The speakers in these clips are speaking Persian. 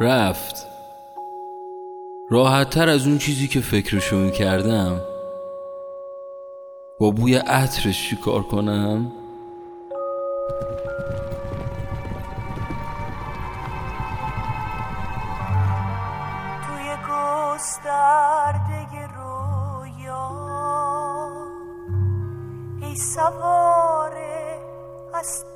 رفت. راحت تر از اون چیزی که فکرشو می‌کردم با بوی عطرش چی کار کنم؟ توی گسترده رویا ای سوار اسب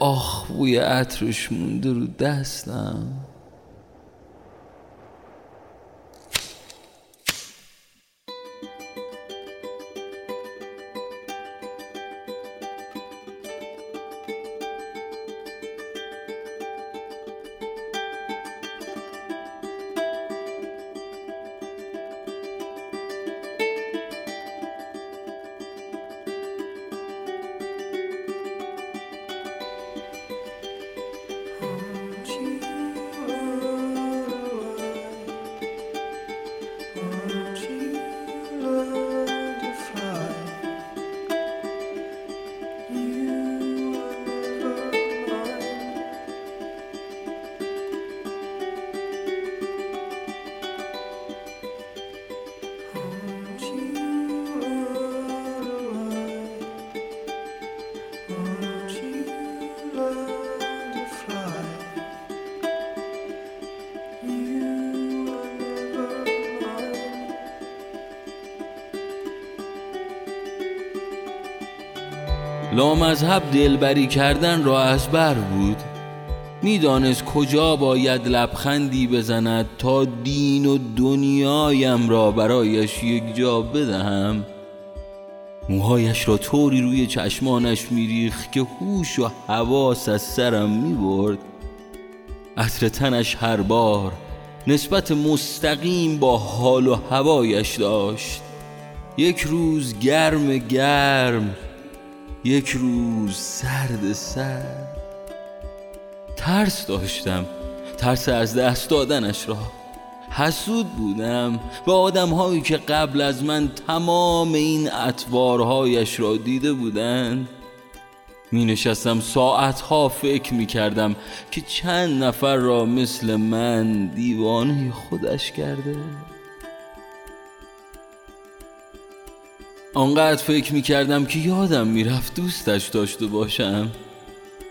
آخ بوی عطرش مونده رو دستم. لامذهب دلبری کردن را از بر بود. می‌دانست کجا باید لبخندی بزند تا دین و دنیایم را برایش یک جا بدهم. موهایش را طوری روی چشمانش میریخت که هوش و حواس از سرم می‌برد. عطر تنش هر بار نسبت مستقیم با حال و هوایش داشت. یک روز گرم گرم یک روز سرد سرد ترس داشتم ترس از دست دادنش را. حسود بودم به آدم هایی که قبل از من تمام این اطوارهایش را دیده بودند می نشستم ساعتها فکر می کردم که چند نفر را مثل من دیوانه خودش کرده. آنقدر فکر می کردم که یادم می‌رفت دوستش داشته باشم.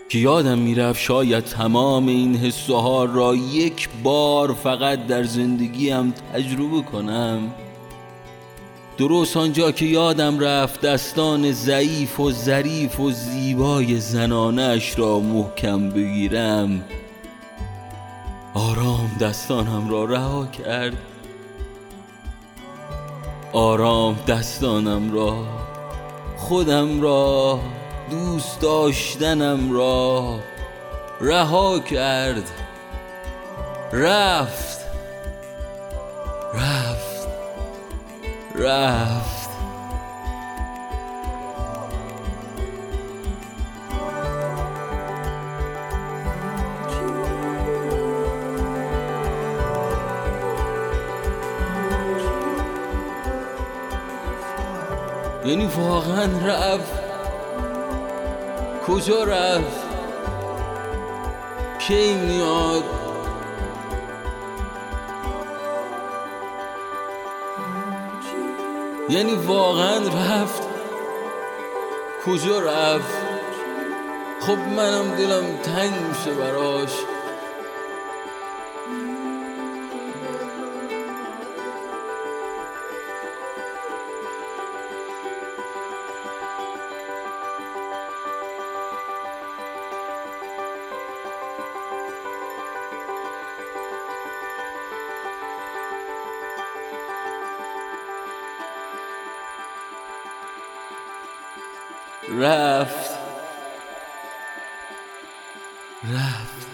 که یادم می‌رفت شاید تمام این حس را یک بار فقط در زندگیم تجربه کنم. درست آنجا که یادم رفت دستان ضعیف و ظریف و زیبای زنانش را محکم بگیرم. آرام دستانم را رها کرد. آرام دستانم را خودم را دوست داشتنم را رها کرد رفت رفت رفت. یعنی واقعا رفت. کجا رفت؟ کی میاد؟ یعنی واقعا رفت. کجا رفت؟ خب منم دلم تنگ میشه براش. رفت رفت